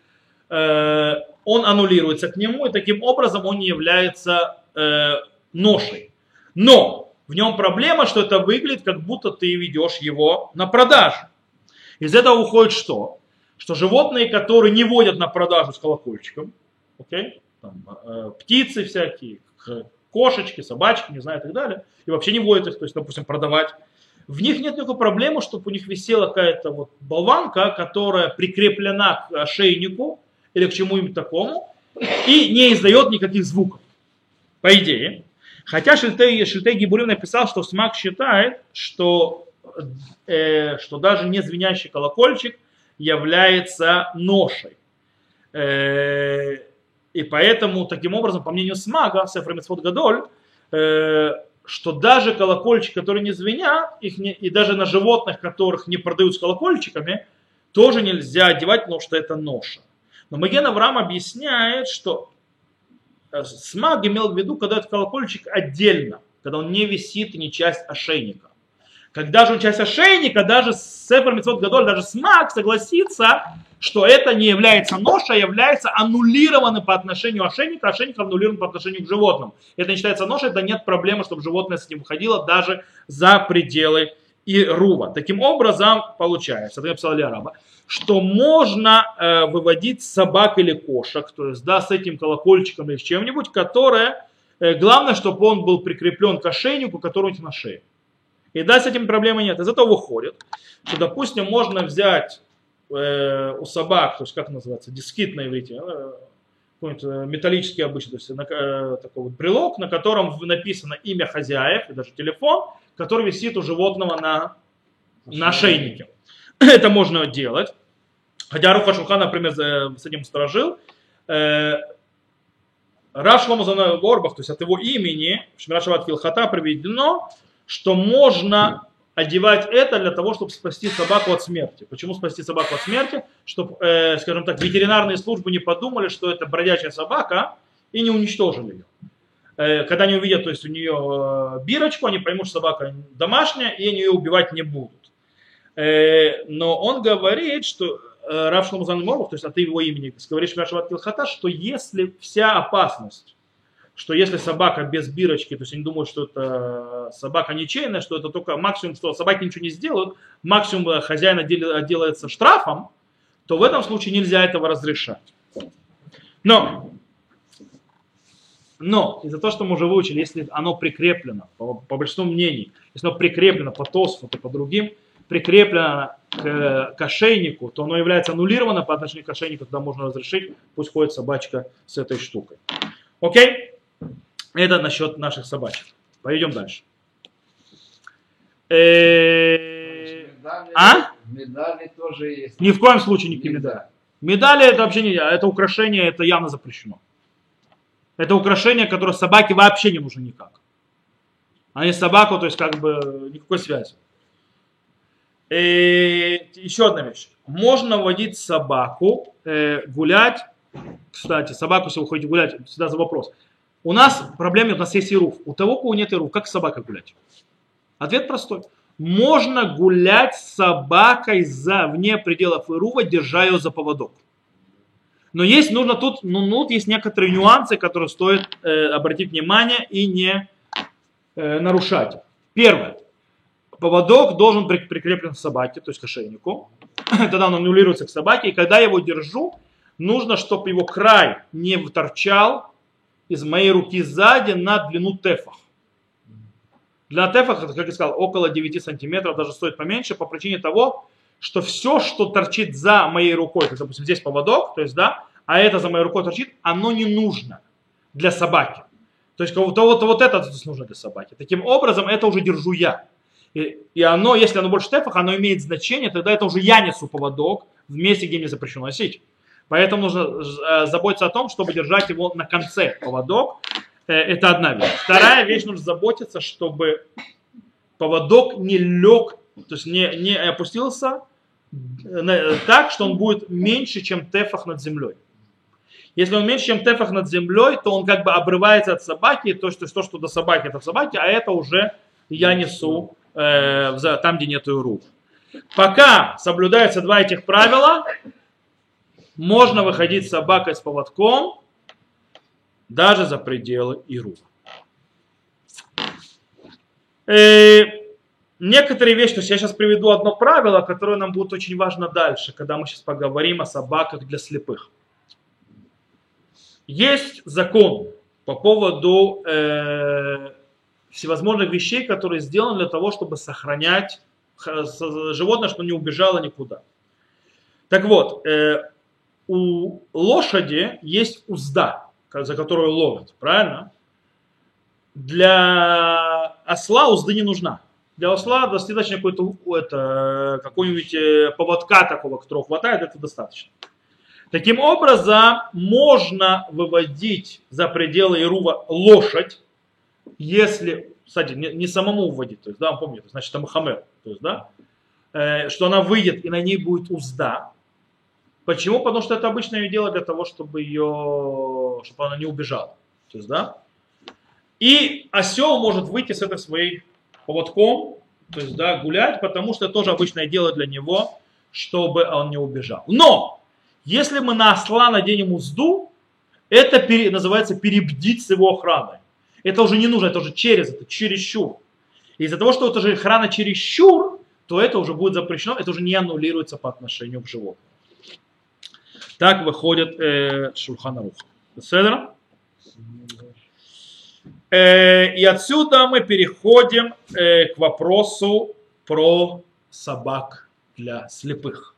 S1: э, он аннулируется к нему, и таким образом он не является э, ношей. Но в нем проблема, что это выглядит, как будто ты ведешь его на продажу. Из этого уходит что? Что животные, которые не водят на продажу с колокольчиком, okay, там, э, птицы всякие, кошечки, собачки, не знаю, и так далее, и вообще не водят их, то есть, допустим, продавать, в них нет никакой проблемы, чтобы у них висела какая-то вот болванка, которая прикреплена к ошейнику или к чему-нибудь такому, и не издает никаких звуков, по идее. Хотя Шильтей, Шильтей Гибурин написал, что Смак считает, что, э, что даже не звенящий колокольчик является ношей. Э, и поэтому, таким образом, по мнению Смага, Сефра Митцвот Гадоль, э, что даже колокольчики, которые не звенят, их не, и даже на животных, которых не продают с колокольчиками, тоже нельзя одевать, потому что это ноша. Но Маген Авраам объясняет, что э, Смаг имел в виду, когда этот колокольчик отдельно, когда он не висит и не часть ошейника. Когда же часть ошейника, даже Сефер Митцвот Гадоль, даже Смаг согласится, что это не является нож, а является аннулированным по отношению ошейника, ошейник аннулирован по отношению к животным. Это не считается нож, это нет проблемы, чтобы животное с ним выходило даже за пределы и рува. Таким образом, получается, это написал Араба, что можно э, выводить собак или кошек, то есть да, с этим колокольчиком или с чем-нибудь, которое, э, главное, чтобы он был прикреплен к ошейнику, который у них на шее. И да, с этим проблемы нет. Из этого выходит, что, допустим, можно взять э, у собак, то есть как называется, дискит на иврите, э, какой-нибудь э, металлический обычно, то есть на, э, такой вот брелок, на котором написано имя хозяев и даже телефон, который висит у животного на, на шейнике. [CLEARS THROAT] Это можно делать. Хотя Руха Шуха, например, с этим сторожил. Э, Шломо Горбах, то есть от его имени, в Шмирашават Килхата приведено, что можно одевать это для того, чтобы спасти собаку от смерти. Почему спасти собаку от смерти? Чтобы, э, скажем так, ветеринарные службы не подумали, что это бродячая собака и не уничтожили ее. Э, когда они увидят, то есть у нее э, бирочку, они поймут, что собака домашняя, и они ее убивать не будут. Э, но он говорит, что э, Рав Шломзан то есть от его имени, говоришь Шават Килхата, что если вся опасность что если собака без бирочки, то есть они думают, что это собака ничейная, что это только максимум, что собаки ничего не сделают, максимум э, хозяин отделается штрафом, то в этом случае нельзя этого разрешать. Но, но из-за того, что мы уже выучили, если оно прикреплено, по, по большинству мнений, если оно прикреплено по ТОСФу и по другим, прикреплено к, к ошейнику, то оно является аннулировано по отношению к ошейнику, тогда можно разрешить, пусть ходит собачка с этой штукой. Окей? Это насчет наших собачек. Пойдем дальше. Э,
S3: Медали,
S1: А?
S3: медали тоже есть.
S1: Ни в коем случае не медали. Медали это вообще не, это украшение, это явно запрещено. Это украшение, которое собаке вообще не нужно никак. А не собаку, то есть как бы никакой связи. И еще одна вещь. Можно водить собаку э, гулять. Кстати, собаку, если вы ходите гулять, всегда за вопрос. У нас проблема, у нас есть ируф. У того, у кого нет ируф, как собака гулять? Ответ простой. Можно гулять с собакой за вне пределов ирува, держа ее за поводок. Но есть, нужно тут, ну, ну, тут есть некоторые нюансы, которые стоит э, обратить внимание и не э, нарушать. Первое. Поводок должен быть прикреплен к собаке, то есть к ошейнику. [CLEARS THROAT] Тогда он аннулируется к собаке. И когда я его держу, нужно, чтобы его край не торчал из моей руки сзади на длину тефах. Для тефах, как я сказал, около 9 сантиметров, даже стоит поменьше, по причине того, что все, что торчит за моей рукой, как, допустим, здесь поводок, то есть, да, а это за моей рукой торчит, оно не нужно для собаки. То есть, вот, вот, вот это нужно для собаки. Таким образом, это уже держу я. И, и оно, если оно больше тефах, оно имеет значение, тогда это уже я несу поводок в месте, где мне запрещено носить. Поэтому нужно э, заботиться о том, чтобы держать его на конце поводок. Э, это одна вещь. Вторая вещь, нужно заботиться, чтобы поводок не лег, то есть не, не опустился э, так, что он будет меньше, чем тефах над землей. Если он меньше, чем тефах над землей, то он как бы обрывается от собаки, то, есть то, что до собаки, это в собаке, а это уже я несу э, там, где нету рук. Пока соблюдаются два этих правила, можно выходить с собакой с поводком даже за пределы Иру. Э, некоторые вещи, то есть я сейчас приведу одно правило, которое нам будет очень важно дальше, когда мы сейчас поговорим о собаках для слепых. Есть закон по поводу э, всевозможных вещей, которые сделаны для того, чтобы сохранять животное, чтобы не убежало никуда. Так вот, э, у лошади есть узда, за которую ловят, правильно? Для осла узды не нужна. Для осла достаточно какой-то это, какой-нибудь э, поводка такого, которого хватает, это достаточно. Таким образом, можно выводить за пределы Ирува лошадь, если, кстати, не, не самому выводить, то есть, да, помните, значит, там хамер, то есть, да, э, что она выйдет и на ней будет узда, Почему? Потому что это обычное дело для того, чтобы ее, чтобы она не убежала. То есть, да? И осел может выйти с этой своей поводком, то есть, да, гулять, потому что это тоже обычное дело для него, чтобы он не убежал. Но, если мы на осла наденем узду, это пере, называется перебдить с его охраной. Это уже не нужно, это уже через, это чересчур. Из-за того, что это же охрана чересчур, то это уже будет запрещено, это уже не аннулируется по отношению к животному. Так выходит э, Шульханарух. Седра? Э, и отсюда мы переходим э, к вопросу про собак для слепых.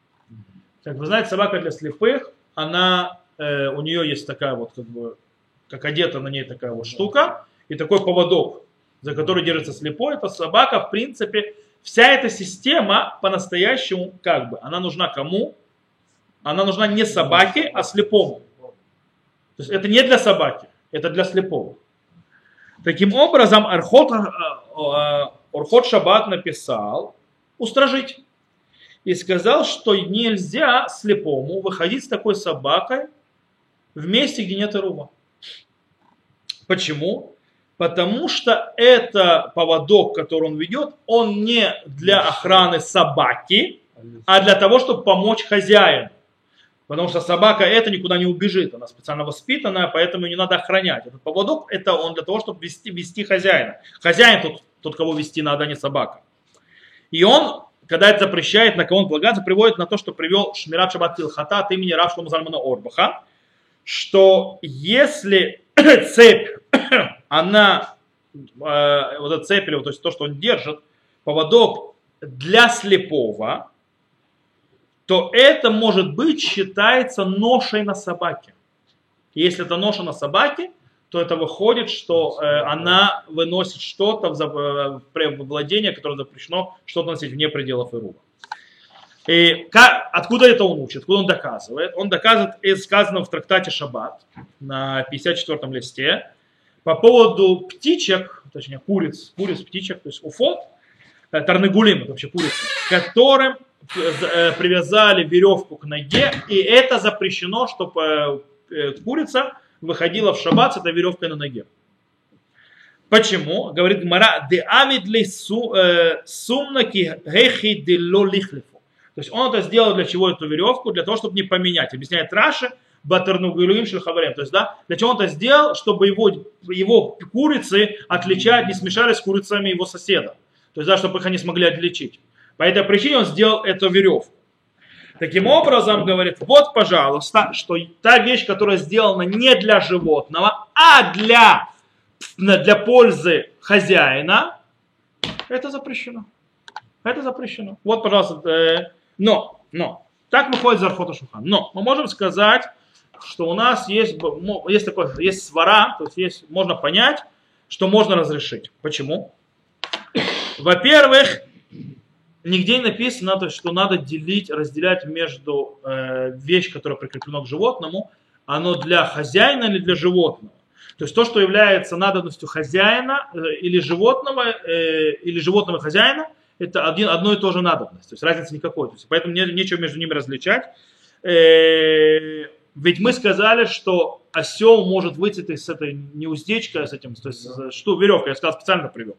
S1: Как вы знаете, собака для слепых, она, э, у нее есть такая вот, как бы, как одета на ней такая вот штука, и такой поводок, за который держится слепой. Это собака, в принципе, вся эта система по-настоящему, как бы, она нужна кому? Она нужна не собаке, а слепому. То есть это не для собаки, это для слепого. Таким образом, Архот, Орхот Шаббат написал устражить. И сказал, что нельзя слепому выходить с такой собакой в месте, где нет рума. Почему? Потому что это поводок, который он ведет, он не для охраны собаки, а для того, чтобы помочь хозяину. Потому что собака это никуда не убежит, она специально воспитанная, поэтому не надо охранять. Этот поводок это он для того, чтобы вести, вести хозяина. Хозяин тот, тот, кого вести надо, а не собака. И он, когда это запрещает, на кого он полагается, приводит на то, что привел Шмират Шабат Хата от имени Рав Шломазальмана Орбаха, что если [COUGHS] цепь, [COUGHS] она, э, вот эта цепь, то есть то, что он держит, поводок для слепого, то это может быть считается ношей на собаке. Если это ноша на собаке, то это выходит, что э, она выносит что-то в, в, в владение, которое запрещено что-то носить вне пределов Ируба. И как, откуда это он учит, откуда он доказывает? Он доказывает из сказанного в трактате Шаббат на 54 листе по поводу птичек, точнее куриц, куриц, птичек, то есть уфот, э, тарнагулим, это вообще курицы, которым э, привязали веревку к ноге, и это запрещено, чтобы э, курица выходила в шаббат с этой веревкой на ноге. Почему? Говорит Мара, сумнаки. То есть он это сделал для чего эту веревку? Для того, чтобы не поменять. Объясняет Раша, Батарнугулюим Шельхаварем. То есть, да, для чего он это сделал? Чтобы его, его курицы отличать, не смешались с курицами его соседа. То есть, да, чтобы их они смогли отличить. По этой причине он сделал эту веревку. Таким образом, говорит, вот, пожалуйста, что та вещь, которая сделана не для животного, а для, для пользы хозяина, это запрещено. Это запрещено. Вот, пожалуйста, э, но, но, так выходит Зарфота Шухан. Но мы можем сказать, что у нас есть, есть, такой, есть свара, то есть, есть можно понять, что можно разрешить. Почему? Во-первых, нигде не написано, что надо делить, разделять между э, вещь, которая прикреплена к животному, оно для хозяина или для животного. То есть то, что является надобностью хозяина э, или животного, э, или животного хозяина, это один, одно и то же надобность. То есть разницы никакой. То есть, поэтому не, нечего между ними различать. Э, ведь мы сказали, что осел может выйти с этой не уздечкой, а с этим, то есть что веревка, я сказал, специально привел.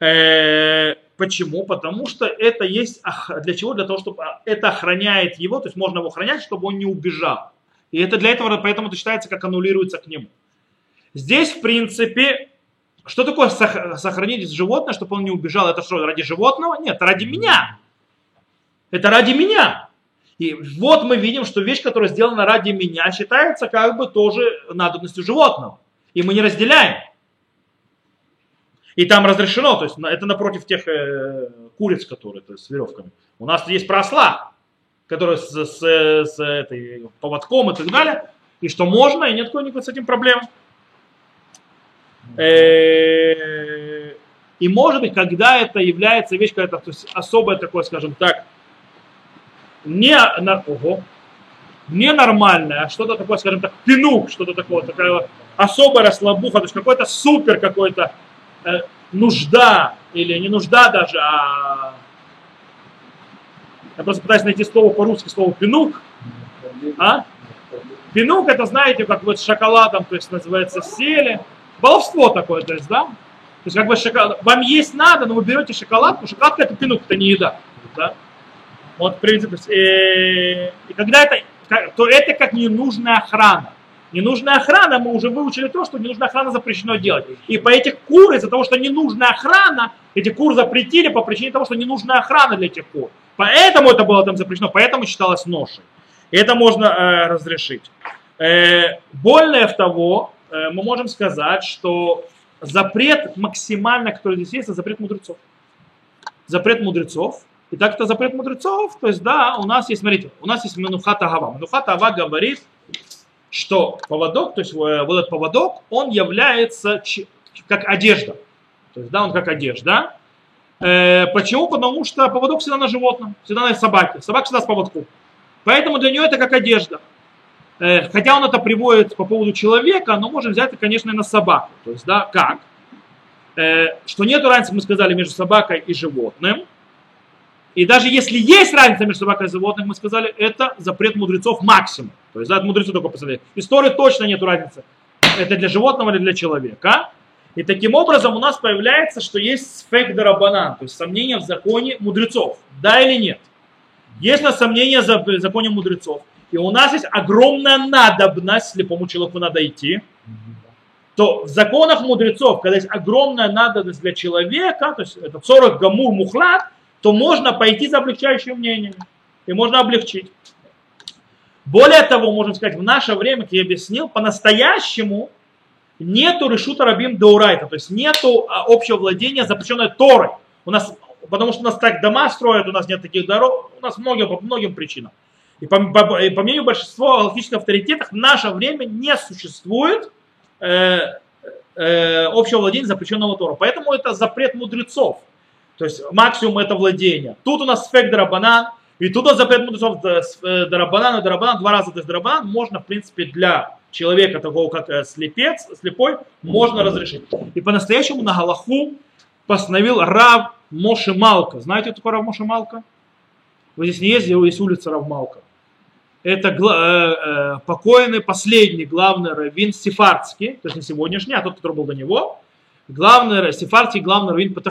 S1: Э, почему? Потому что это есть для чего? Для того, чтобы это охраняет его, то есть можно его охранять, чтобы он не убежал. И это для этого, поэтому это считается, как аннулируется к нему. Здесь, в принципе, что такое сохранить животное, чтобы он не убежал? Это что, ради животного? Нет, ради меня. Это ради меня. И вот мы видим, что вещь, которая сделана ради меня, считается как бы тоже надобностью животного. И мы не разделяем. И там разрешено, то есть это напротив тех э, куриц, которые то есть, с веревками. У нас есть просла, которая с, с, с этой, поводком и так далее. И что можно, и нет никакой с этим проблемы. Э, и может быть, когда это является вещь какая-то то есть особое такое, скажем так, не, на, ого, ненормальное, а что-то такое, скажем так, пинук, что-то такое, такая особая расслабуха, то есть какой-то супер какой-то нужда, или не нужда даже, а я просто пытаюсь найти слово по-русски, слово пинук. А? Пинук это, знаете, как вот с шоколадом, то есть называется сели баловство такое, то есть, да? То есть, как бы шоколад, вам есть надо, но вы берете шоколадку, шоколадка это пинук, это не еда, да? Вот, в принципе, э, и когда это, то это как ненужная охрана. Ненужная охрана, мы уже выучили то, что ненужная охрана запрещено делать. И по этих кур, из-за того, что ненужная охрана, эти кур запретили по причине того, что ненужная охрана для этих кур. Поэтому это было там запрещено, поэтому считалось ношей. И это можно э, разрешить. Э, в того, Э, мы можем сказать, что запрет максимально, который здесь есть, это запрет мудрецов. Запрет мудрецов. И так это запрет мудрецов, то есть да, у нас есть, смотрите, у нас есть Манухата Ава. Манухата Ава говорит, что поводок, то есть э, вот этот поводок, он является как одежда. То есть, да, он как одежда. Э, почему? Потому что поводок всегда на животном, всегда на собаке. Собака всегда с поводком. Поэтому для нее это как одежда. Э, хотя он это приводит по поводу человека, но можем взять это, конечно, и на собаку. То есть, да, как? Э, что нет разницы, мы сказали, между собакой и животным. И даже если есть разница между собакой и животным, мы сказали, это запрет мудрецов максимум. То есть, да, от мудрецов только посмотреть. Истории точно нет разницы. Это для животного или для человека. И таким образом у нас появляется, что есть сфек дарабанан, то есть сомнение в законе мудрецов. Да или нет? Есть на сомнение в законе мудрецов и у нас есть огромная надобность, слепому человеку надо идти, то в законах мудрецов, когда есть огромная надобность для человека, то есть это 40 гамур мухлад, то можно пойти за облегчающим мнением. И можно облегчить. Более того, можем сказать, в наше время, как я объяснил, по-настоящему нету решута рабим даурайта, то есть нету а, общего владения запрещенной Торой. У нас, потому что у нас так дома строят, у нас нет таких дорог, у нас многим, по многим причинам. И по, по, по мнению большинства галактических авторитетов, в наше время не существует э, э, общего владения запрещенного Тора. Поэтому это запрет мудрецов. То есть максимум это владение. Тут у нас сфек банан. И туда запрет мудрецов с- э, Дарабанан и Дарабанан, два раза то Дарабанан, можно, в принципе, для человека такого, как э, слепец, слепой, можно разрешить. И по-настоящему на Галаху постановил Рав Моше Малка. Знаете, кто такой Рав Моше Малка? Вы здесь не ездили, есть улица Рав Малка. Это э, э, покойный последний главный раввин Сефардский, то есть не сегодняшний, а тот, который был до него, главный Сефардский главный раввин по.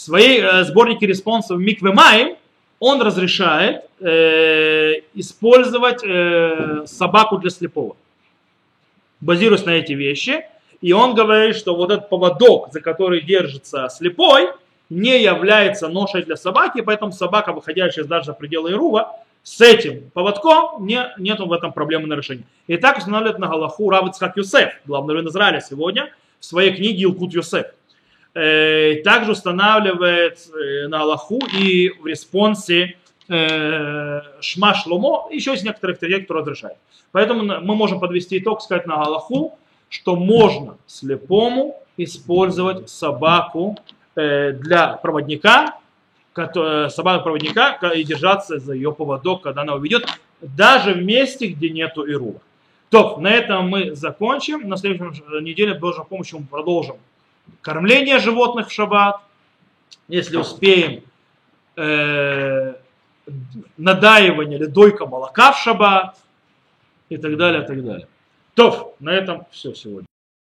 S1: Своей э, сборнике респонсов Микве Майм он разрешает э, использовать э, собаку для слепого, базируясь на эти вещи. И он говорит, что вот этот поводок, за который держится слепой, не является ношей для собаки, поэтому собака, выходящая даже за пределы Ирува, с этим поводком не, нету в этом проблемы нарушения. И так устанавливает на Галаху Рав Ицхак Юсеф, главный раввин Израиля сегодня, в своей книге Илкут Юсеф. Э, также устанавливает э, на Аллаху и в респонсе э, Шма Шломо, еще есть некоторые авторитеты, которые разрешают. Поэтому мы можем подвести итог, сказать на Аллаху, что можно слепому использовать собаку для проводника, собаку проводника ка- и держаться за ее поводок, когда она уведет, даже в месте, где нету Ирува. То, на этом мы закончим. На следующей неделе, Божьей помощью, мы продолжим кормление животных в шаббат, если успеем, э, надаивание или дойка молока в шаббат и так далее, и так далее. То, на этом все сегодня.